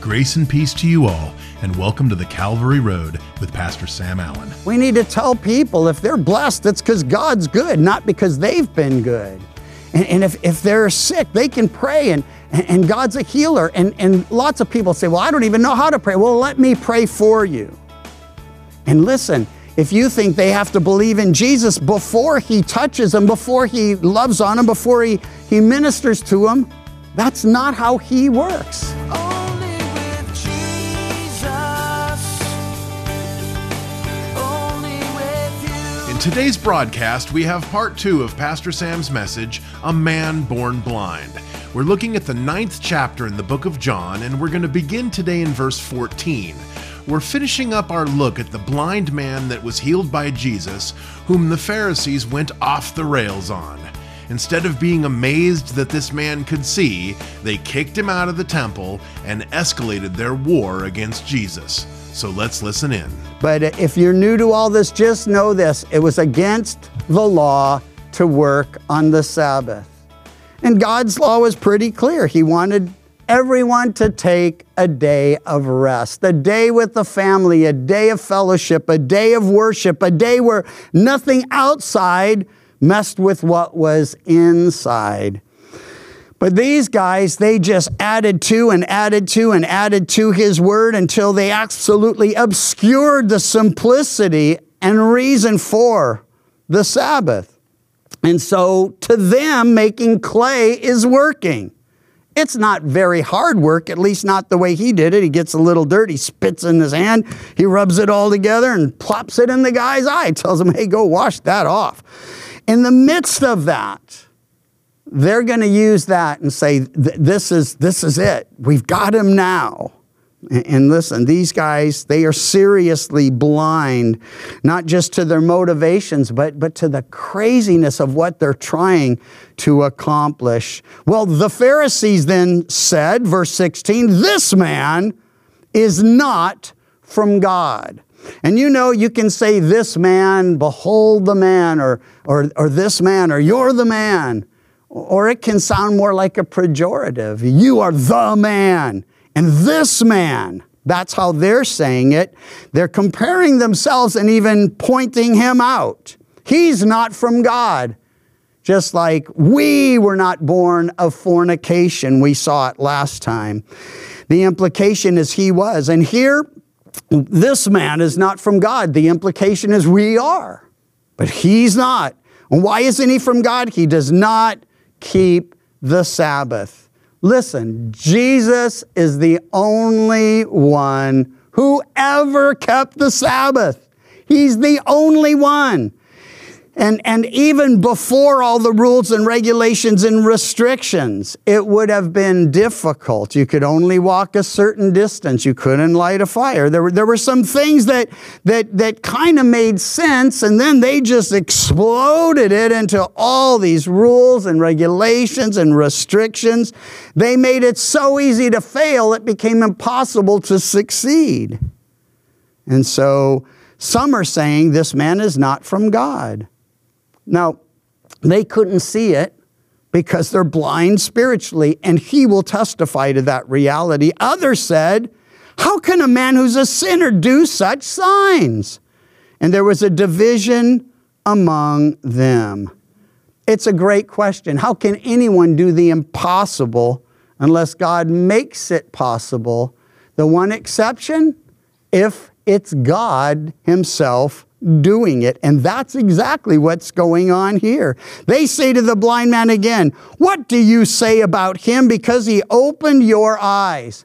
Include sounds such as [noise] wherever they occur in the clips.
Grace and peace to you all, and welcome to the Calvary Road with Pastor Sam Allen. We need to tell people if they're blessed, it's because God's good, not because they've been good. And, and, if, if they're sick, they can pray, and, and God's a healer. And, and lots of people say, Well, I don't even know how to pray. Well, let me pray for you. And listen, if you think they have to believe in Jesus before he touches them, before he loves on them, before he, he ministers to them, that's not how he works. Today's broadcast, we have part two of Pastor Sam's message, A Man Born Blind. We're looking at the ninth chapter in the book of John, and we're going to begin today in verse 14. We're finishing up our look at the blind man that was healed by Jesus, whom the Pharisees went off the rails on. Instead of being amazed that this man could see, they kicked him out of the temple and escalated their war against Jesus. So let's listen in. But if you're new to all this, just know this it was against the law to work on the Sabbath. And God's law was pretty clear. He wanted everyone to take a day of rest, a day with the family, a day of fellowship, a day of worship, a day where nothing outside messed with what was inside. But these guys, they just added to and added to and added to his word until they absolutely obscured the simplicity and reason for the Sabbath. And so to them, making clay is working. It's not very hard work, at least not the way he did it. He gets a little dirt, he spits in his hand, he rubs it all together and plops it in the guy's eye, tells him, hey, go wash that off. In the midst of that, they're going to use that and say, this is, this is it. We've got him now. And listen, these guys, they are seriously blind, not just to their motivations, but, but to the craziness of what they're trying to accomplish. Well, the Pharisees then said, verse 16, this man is not from God. And you know, you can say, this man, behold the man, or, or, or this man, or you're the man. Or it can sound more like a pejorative. You are the man, and this man. That's how they're saying it. They're comparing themselves and even pointing him out. He's not from God. Just like we were not born of fornication. We saw it last time. The implication is he was. And here, this man is not from God. The implication is we are. But he's not. And why isn't he from God? He does not keep the Sabbath. Listen, Jesus is the only one who ever kept the Sabbath. He's the only one. And, and even before all the rules and regulations and restrictions, it would have been difficult. You could only walk a certain distance. You couldn't light a fire. There were, there were some things that, that, that kind of made sense, and then they just exploded it into all these rules and regulations and restrictions. They made it so easy to fail, it became impossible to succeed. And so some are saying this man is not from God. Now, they couldn't see it because they're blind spiritually, and he will testify to that reality. Others said, How can a man who's a sinner do such signs? And there was a division among them. It's a great question. How can anyone do the impossible unless God makes it possible? The one exception, if it's God Himself doing it. And that's exactly what's going on here. They say to the blind man again, What do you say about him? Because he opened your eyes.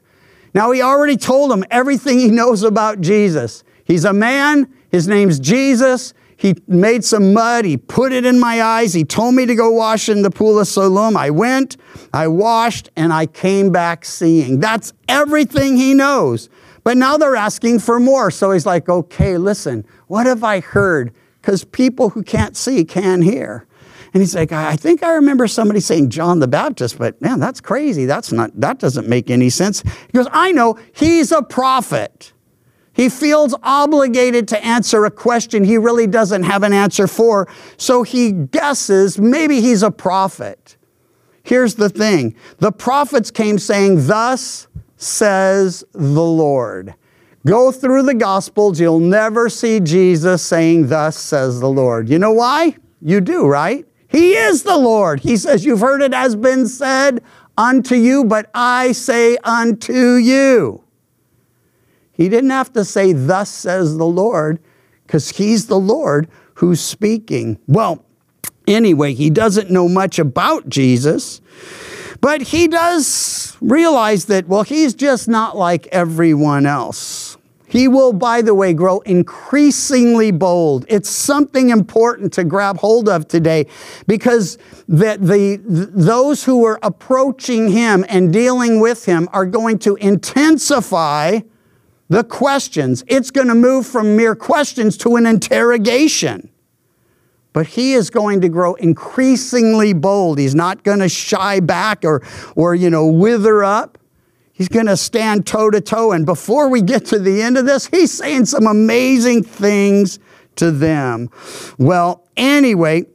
Now, he already told them everything he knows about Jesus. He's a man, his name's Jesus. He made some mud, he put it in my eyes, he told me to go wash in the pool of Siloam. I went, I washed, and I came back seeing. That's everything he knows. But now they're asking for more. So he's like, okay, listen, what have I heard? Because people who can't see can hear. And he's like, I think I remember somebody saying John the Baptist, but man, that's crazy. That's not, that doesn't make any sense. He goes, I know, he's a prophet. He feels obligated to answer a question he really doesn't have an answer for. So he guesses maybe he's a prophet. Here's the thing the prophets came saying, Thus says the Lord. Go through the Gospels, you'll never see Jesus saying, Thus says the Lord. You know why? You do, right? He is the Lord. He says, You've heard it has been said unto you, but I say unto you. He didn't have to say, Thus says the Lord, because He's the Lord who's speaking. Well, anyway, he doesn't know much about Jesus, but he does realize that, well, he's just not like everyone else. He will, by the way, grow increasingly bold. It's something important to grab hold of today because that the, those who are approaching him and dealing with him are going to intensify the questions. It's going to move from mere questions to an interrogation. But he is going to grow increasingly bold. He's not going to shy back or, or you know, wither up. He's going to stand toe to toe. And before we get to the end of this, he's saying some amazing things to them. Well, anyway,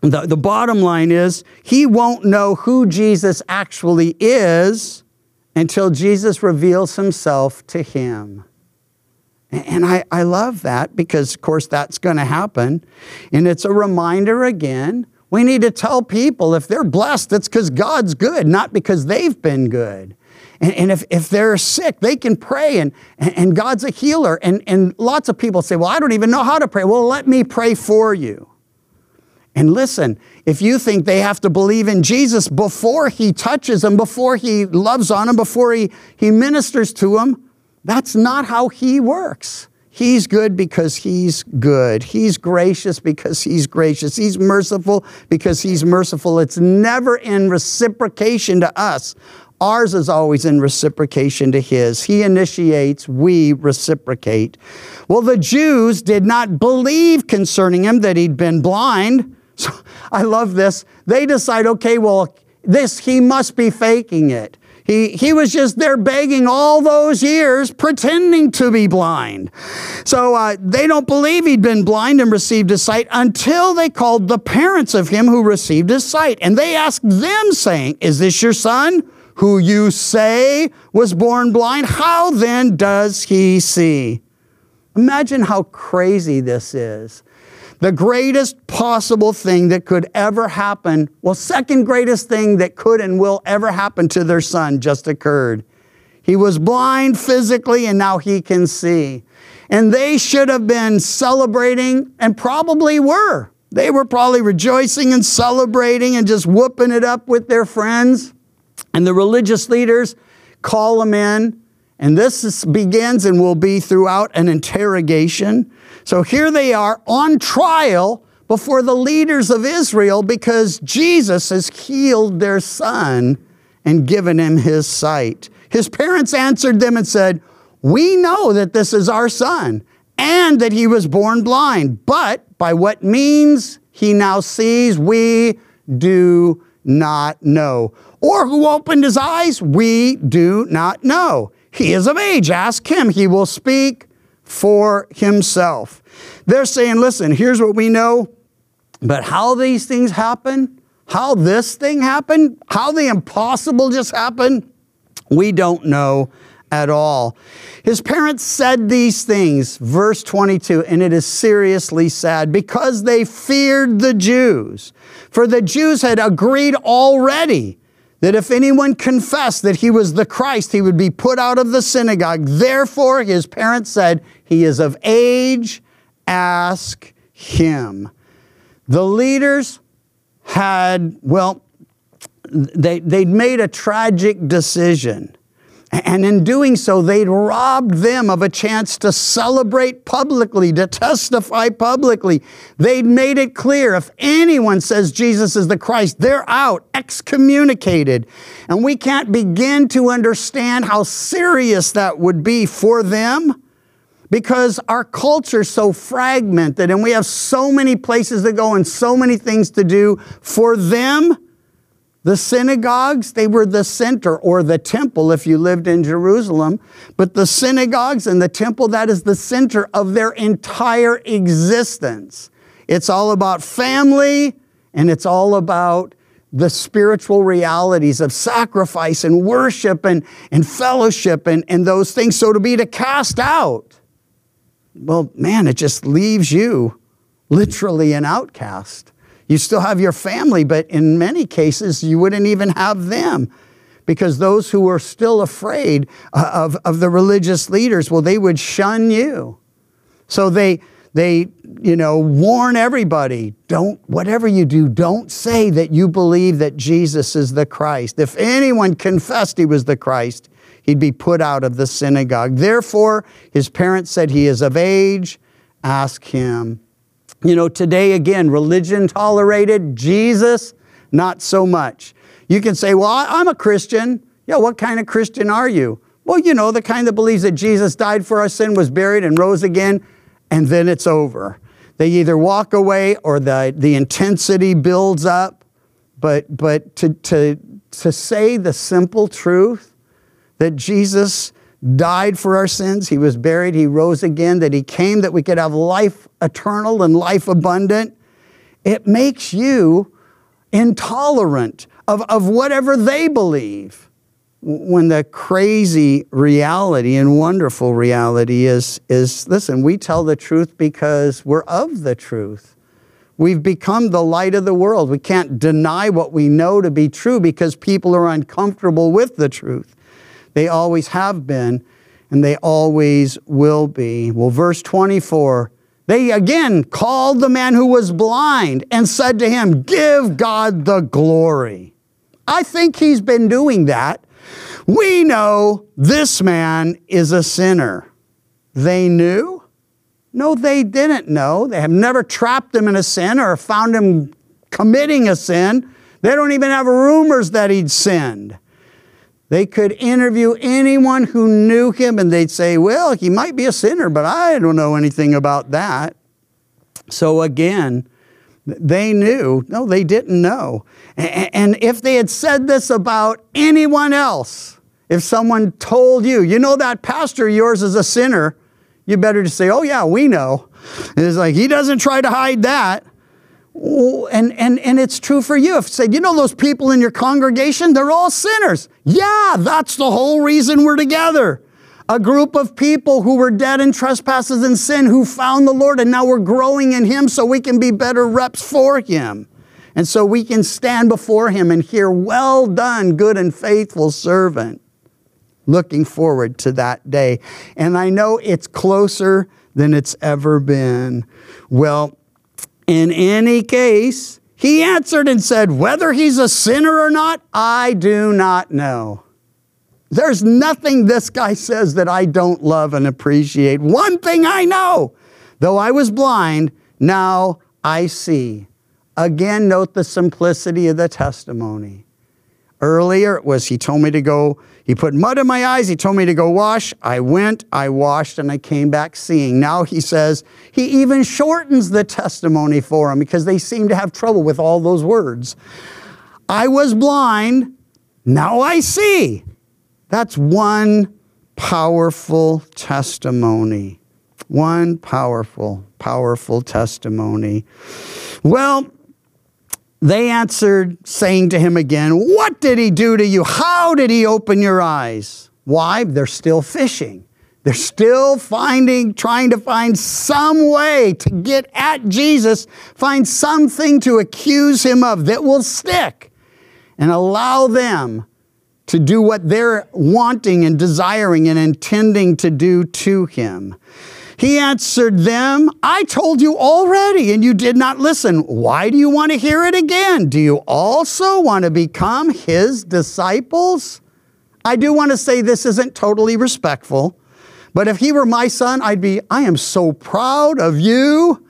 the, the bottom line is he won't know who Jesus actually is until Jesus reveals himself to him. And I, I love that because, of course, that's going to happen. And it's a reminder again we need to tell people if they're blessed, it's because God's good, not because they've been good. And, and, if, if they're sick, they can pray, and, and God's a healer. And, and lots of people say, Well, I don't even know how to pray. Well, let me pray for you. And listen, if you think they have to believe in Jesus before he touches them, before he loves on them, before he, he ministers to them, that's not how he works. He's good because he's good. He's gracious because he's gracious. He's merciful because he's merciful. It's never in reciprocation to us. Ours is always in reciprocation to his. He initiates, we reciprocate. Well, the Jews did not believe concerning him that he'd been blind. [laughs] So I love this. They decide, okay, well, this, he must be faking it. He, he was just there begging all those years, pretending to be blind. So uh, they don't believe he'd been blind and received his sight until they called the parents of him who received his sight. And they asked them, saying, Is this your son who you say was born blind? How then does he see? Imagine how crazy this is. The greatest possible thing that could ever happen, well, second greatest thing that could and will ever happen to their son just occurred. He was blind physically and now he can see. And they should have been celebrating and probably were. They were probably rejoicing and celebrating and just whooping it up with their friends. And the religious leaders call them in. And this begins and will be throughout an interrogation. So here they are on trial before the leaders of Israel because Jesus has healed their son and given him his sight. His parents answered them and said, We know that this is our son and that he was born blind, but by what means he now sees, we do not know. Or who opened his eyes, we do not know. He is of age. Ask him. He will speak for himself. They're saying, listen, here's what we know, but how these things happen, how this thing happened, how the impossible just happened, we don't know at all. His parents said these things, verse 22, and it is seriously sad because they feared the Jews. For the Jews had agreed already that if anyone confessed that he was the Christ, he would be put out of the synagogue. Therefore, his parents said, He is of age, ask him. The leaders had, well, they, they'd made a tragic decision. And in doing so, they'd robbed them of a chance to celebrate publicly, to testify publicly. They'd made it clear if anyone says Jesus is the Christ, they're out, excommunicated. And we can't begin to understand how serious that would be for them because our culture's so fragmented and we have so many places to go and so many things to do. For them, the synagogues, they were the center or the temple if you lived in Jerusalem. But the synagogues and the temple, that is the center of their entire existence. It's all about family and it's all about the spiritual realities of sacrifice and worship and, and fellowship and, and those things. So to be to cast out, well, man, it just leaves you literally an outcast. You still have your family, but in many cases, you wouldn't even have them because those who were still afraid of, of the religious leaders, well, they would shun you. So they, they, you know, warn everybody don't, whatever you do, don't say that you believe that Jesus is the Christ. If anyone confessed he was the Christ, he'd be put out of the synagogue. Therefore, his parents said, He is of age, ask him. You know, today again, religion tolerated, Jesus, not so much. You can say, Well, I'm a Christian. Yeah, what kind of Christian are you? Well, you know, the kind that believes that Jesus died for our sin, was buried, and rose again, and then it's over. They either walk away or the, the intensity builds up. But, but to, to, to say the simple truth that Jesus died for our sins, he was buried, he rose again, that he came that we could have life eternal and life abundant, it makes you intolerant of, of whatever they believe. When the crazy reality and wonderful reality is, is listen, we tell the truth because we're of the truth. We've become the light of the world. We can't deny what we know to be true because people are uncomfortable with the truth. They always have been, and they always will be. Well, verse 24 they again called the man who was blind and said to him, Give God the glory. I think he's been doing that. We know this man is a sinner. They knew? No, they didn't know. They have never trapped him in a sin or found him committing a sin. They don't even have rumors that he'd sinned. They could interview anyone who knew him and they'd say, Well, he might be a sinner, but I don't know anything about that. So again, they knew. No, they didn't know. And if they had said this about anyone else, if someone told you, you know, that pastor yours is a sinner, you better just say, Oh, yeah, we know. And it's like, he doesn't try to hide that. And, and, and it's true for you. If said, you know, those people in your congregation, they're all sinners. Yeah, that's the whole reason we're together. A group of people who were dead in trespasses and sin who found the Lord and now we're growing in Him so we can be better reps for Him. And so we can stand before Him and hear, Well done, good and faithful servant. Looking forward to that day. And I know it's closer than it's ever been. Well, in any case, he answered and said, Whether he's a sinner or not, I do not know. There's nothing this guy says that I don't love and appreciate. One thing I know though I was blind, now I see. Again, note the simplicity of the testimony. Earlier was he told me to go, he put mud in my eyes, he told me to go wash. I went, I washed, and I came back seeing. Now he says he even shortens the testimony for him because they seem to have trouble with all those words. I was blind, now I see. That's one powerful testimony. One powerful, powerful testimony. Well, they answered, saying to him again, What did he do to you? How did he open your eyes? Why? They're still fishing. They're still finding, trying to find some way to get at Jesus, find something to accuse him of that will stick and allow them to do what they're wanting and desiring and intending to do to him. He answered them, I told you already, and you did not listen. Why do you want to hear it again? Do you also want to become his disciples? I do want to say this isn't totally respectful, but if he were my son, I'd be, I am so proud of you.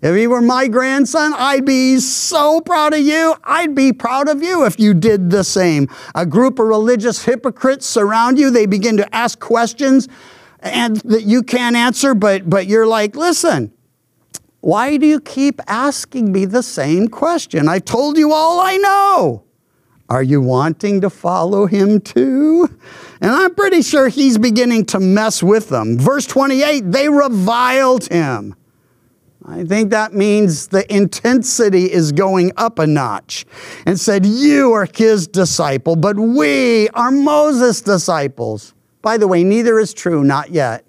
If he were my grandson, I'd be so proud of you. I'd be proud of you if you did the same. A group of religious hypocrites surround you. They begin to ask questions and that you can't answer, but, but you're like, listen, why do you keep asking me the same question? I told you all I know. Are you wanting to follow him too? And I'm pretty sure he's beginning to mess with them. Verse 28 they reviled him. I think that means the intensity is going up a notch and said, You are his disciple, but we are Moses' disciples. By the way, neither is true, not yet.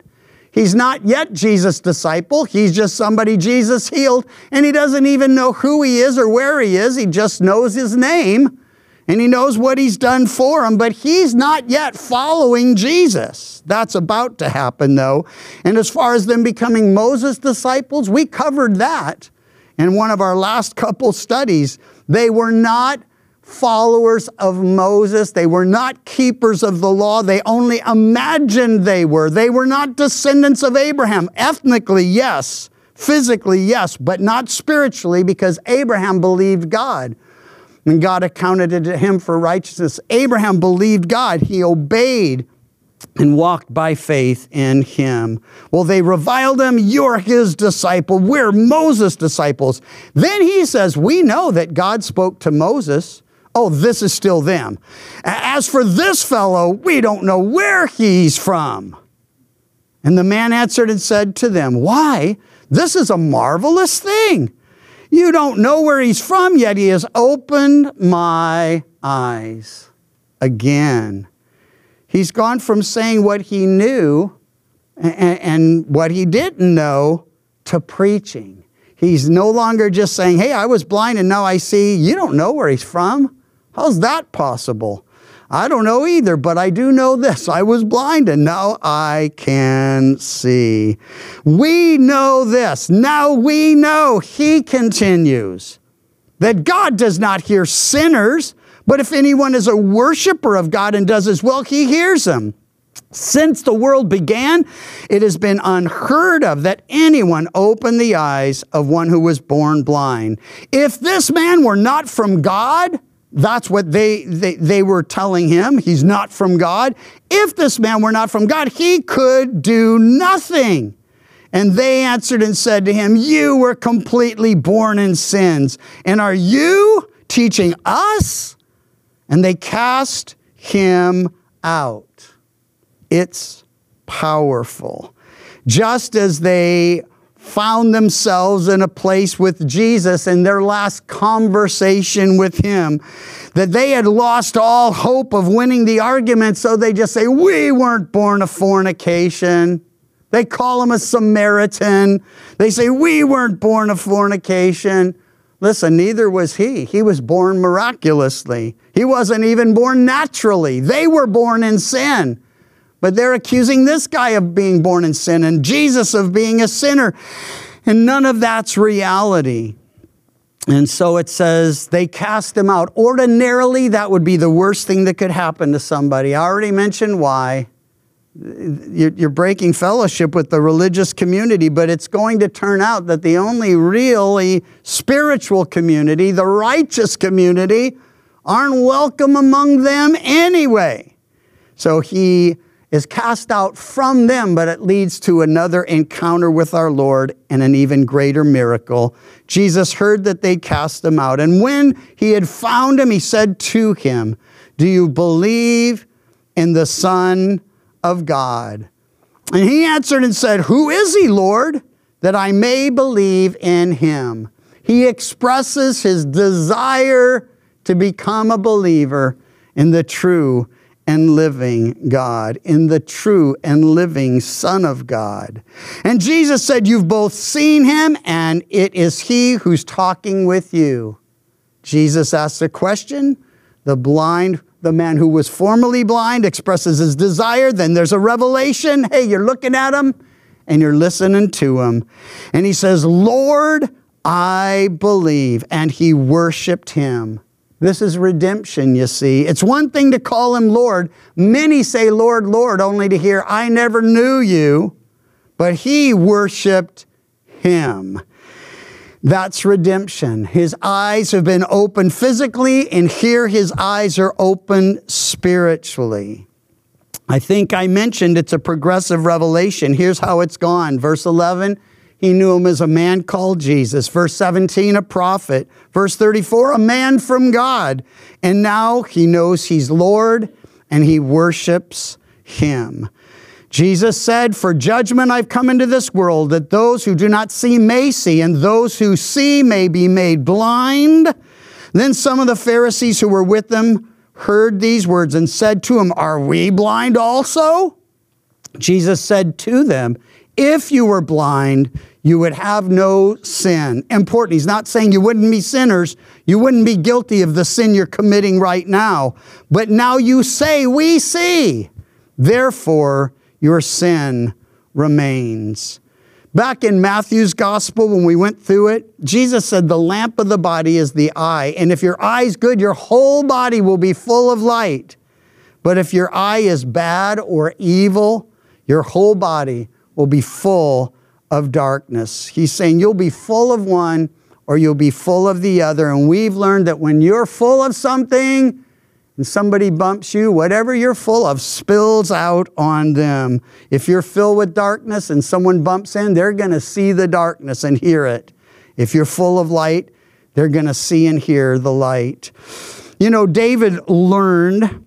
He's not yet Jesus' disciple. He's just somebody Jesus healed, and he doesn't even know who he is or where he is. He just knows his name and he knows what he's done for him, but he's not yet following Jesus. That's about to happen, though. And as far as them becoming Moses' disciples, we covered that in one of our last couple studies. They were not followers of Moses. They were not keepers of the law. They only imagined they were. They were not descendants of Abraham. Ethnically, yes. Physically, yes, but not spiritually because Abraham believed God and God accounted it to him for righteousness. Abraham believed God, he obeyed and walked by faith in him. Well, they reviled him. You're his disciple. We're Moses' disciples. Then he says, We know that God spoke to Moses. Oh, this is still them. As for this fellow, we don't know where he's from. And the man answered and said to them, Why? This is a marvelous thing. You don't know where he's from, yet he has opened my eyes again. He's gone from saying what he knew and, and, what he didn't know to preaching. He's no longer just saying, Hey, I was blind and now I see. You don't know where he's from. How's that possible? I don't know either, but I do know this. I was blind and now I can see. We know this. Now we know, he continues, that God does not hear sinners, but if anyone is a worshiper of God and does his will, he hears him. Since the world began, it has been unheard of that anyone opened the eyes of one who was born blind. If this man were not from God, that's what they, they, they were telling him. He's not from God. If this man were not from God, he could do nothing. And they answered and said to him, You were completely born in sins. And are you teaching us? And they cast him out. It's powerful. Just as they found themselves in a place with Jesus in their last conversation with him, that they had lost all hope of winning the argument, so they just say, We weren't born of fornication. They call him a Samaritan. They say, We weren't born of fornication. Listen, neither was he. He was born miraculously. He wasn't even born naturally. They were born in sin. But they're accusing this guy of being born in sin and Jesus of being a sinner. And none of that's reality. And so it says they cast him out. Ordinarily, that would be the worst thing that could happen to somebody. I already mentioned why. You're breaking fellowship with the religious community, but it's going to turn out that the only really spiritual community, the righteous community, aren't welcome among them anyway. So he is cast out from them, but it leads to another encounter with our Lord and an even greater miracle. Jesus heard that they cast him out, and when he had found him, he said to him, Do you believe in the Son of God? And he answered and said, Who is he, Lord, that I may believe in him? He expresses his desire to become a believer in the true and living God, in the true and living Son of God. And Jesus said, You've both seen him, and it is he who's talking with you. Jesus asks a question. The blind, the man who was formerly blind, expresses his desire. Then there's a revelation. Hey, you're looking at him and you're listening to him. And he says, Lord, I believe. And he worshiped him. This is redemption, you see. It's one thing to call him Lord. Many say, Lord, Lord, only to hear, I never knew you. But he worshiped him. That's redemption. His eyes have been opened physically, and here his eyes are open spiritually. I think I mentioned it's a progressive revelation. Here's how it's gone. Verse 11 he knew him as a man called Jesus. Verse 17, a prophet. Verse 34, a man from God. And now he knows he's Lord and he worships him. Jesus said, For judgment I've come into this world, that those who do not see may see, and those who see may be made blind. Then some of the Pharisees who were with them heard these words and said to him, Are we blind also? Jesus said to them, If you were blind, you would have no sin. Important. He's not saying you wouldn't be sinners. You wouldn't be guilty of the sin you're committing right now. But now you say, We see. Therefore, your sin remains. Back in Matthew's gospel, when we went through it, Jesus said, The lamp of the body is the eye. And if your eye's good, your whole body will be full of light. But if your eye is bad or evil, your whole body will be full of darkness. He's saying you'll be full of one or you'll be full of the other. And we've learned that when you're full of something, and somebody bumps you, whatever you're full of spills out on them. If you're filled with darkness and someone bumps in, they're going to see the darkness and hear it. If you're full of light, they're going to see and hear the light. You know, David learned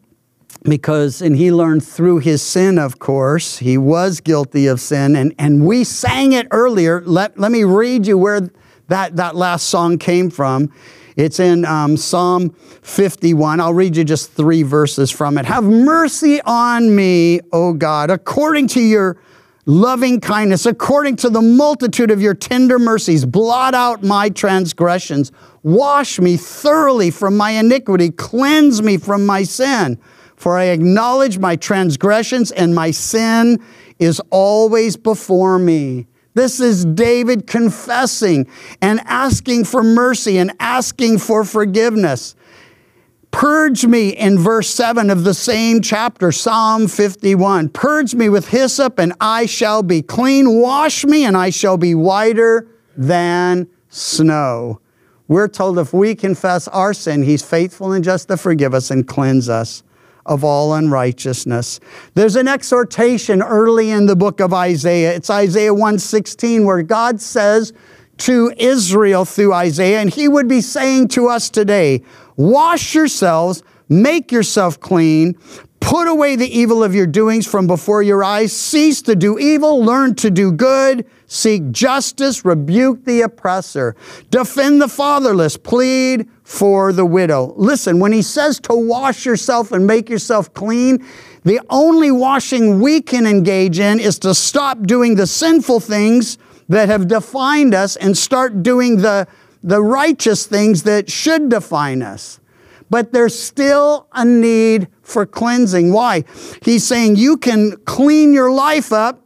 because, and he learned through his sin, of course, he was guilty of sin. And, and we sang it earlier. Let, let me read you where that, that last song came from. It's in um, Psalm 51. I'll read you just three verses from it. Have mercy on me, O God, according to your loving kindness, according to the multitude of your tender mercies. Blot out my transgressions. Wash me thoroughly from my iniquity. Cleanse me from my sin. For I acknowledge my transgressions, and my sin is always before me. This is David confessing and asking for mercy and asking for forgiveness. Purge me in verse 7 of the same chapter, Psalm 51. Purge me with hyssop, and I shall be clean. Wash me, and I shall be whiter than snow. We're told if we confess our sin, He's faithful and just to forgive us and cleanse us of all unrighteousness. There's an exhortation early in the book of Isaiah. It's Isaiah 116 where God says to Israel through Isaiah, and he would be saying to us today, wash yourselves, make yourself clean, put away the evil of your doings from before your eyes, cease to do evil, learn to do good, seek justice, rebuke the oppressor, defend the fatherless, plead for the widow. Listen, when he says to wash yourself and make yourself clean, the only washing we can engage in is to stop doing the sinful things that have defined us and start doing the, the righteous things that should define us. But there's still a need for cleansing. Why? He's saying you can clean your life up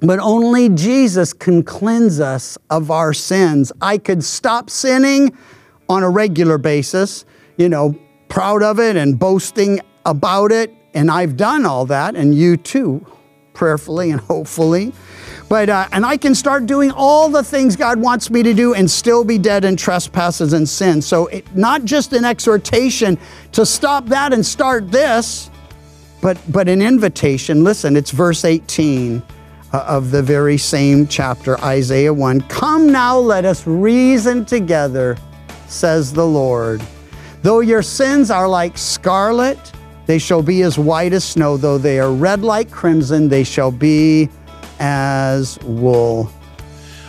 but only Jesus can cleanse us of our sins. I could stop sinning on a regular basis, you know, proud of it and boasting about it. And I've done all that, and you too, prayerfully and hopefully. But, uh, and I can start doing all the things God wants me to do and still be dead in trespasses and sin. So, it, not just an exhortation to stop that and start this, but, but an invitation. Listen, it's verse 18 uh, of the very same chapter, Isaiah 1. Come now, let us reason together says the Lord. Though your sins are like scarlet, they shall be as white as snow. Though they are red like crimson, they shall be as wool.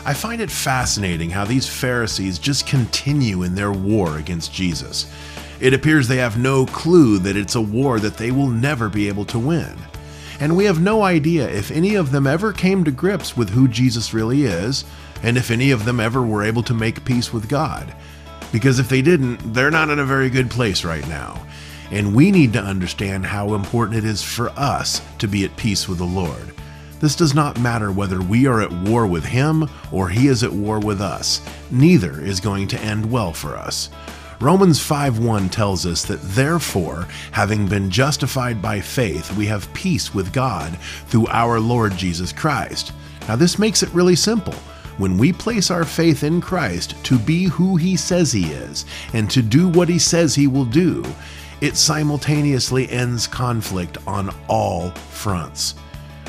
I find it fascinating how these Pharisees just continue in their war against Jesus. It appears they have no clue that it's a war that they will never be able to win. And we have no idea if any of them ever came to grips with who Jesus really is, and if any of them ever were able to make peace with God. Because if they didn't, they're not in a very good place right now. And we need to understand how important it is for us to be at peace with the Lord. This does not matter whether we are at war with Him or He is at war with us. Neither is going to end well for us. Romans 5:1 tells us that therefore, having been justified by faith, we have peace with God through our Lord Jesus Christ. Now this makes it really simple when we place our faith in Christ to be who He says He is and to do what He says He will do, it simultaneously ends conflict on all fronts.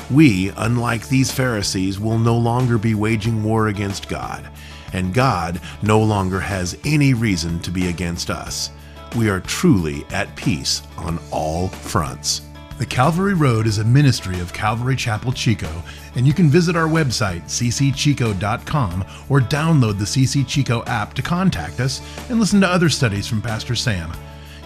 We, unlike these Pharisees, will no longer be waging war against God, and God no longer has any reason to be against us. We are truly at peace on all fronts. The Calvary Road is a ministry of Calvary Chapel Chico, and you can visit our website, ccchico.com, or download the CC Chico app to contact us and listen to other studies from Pastor Sam.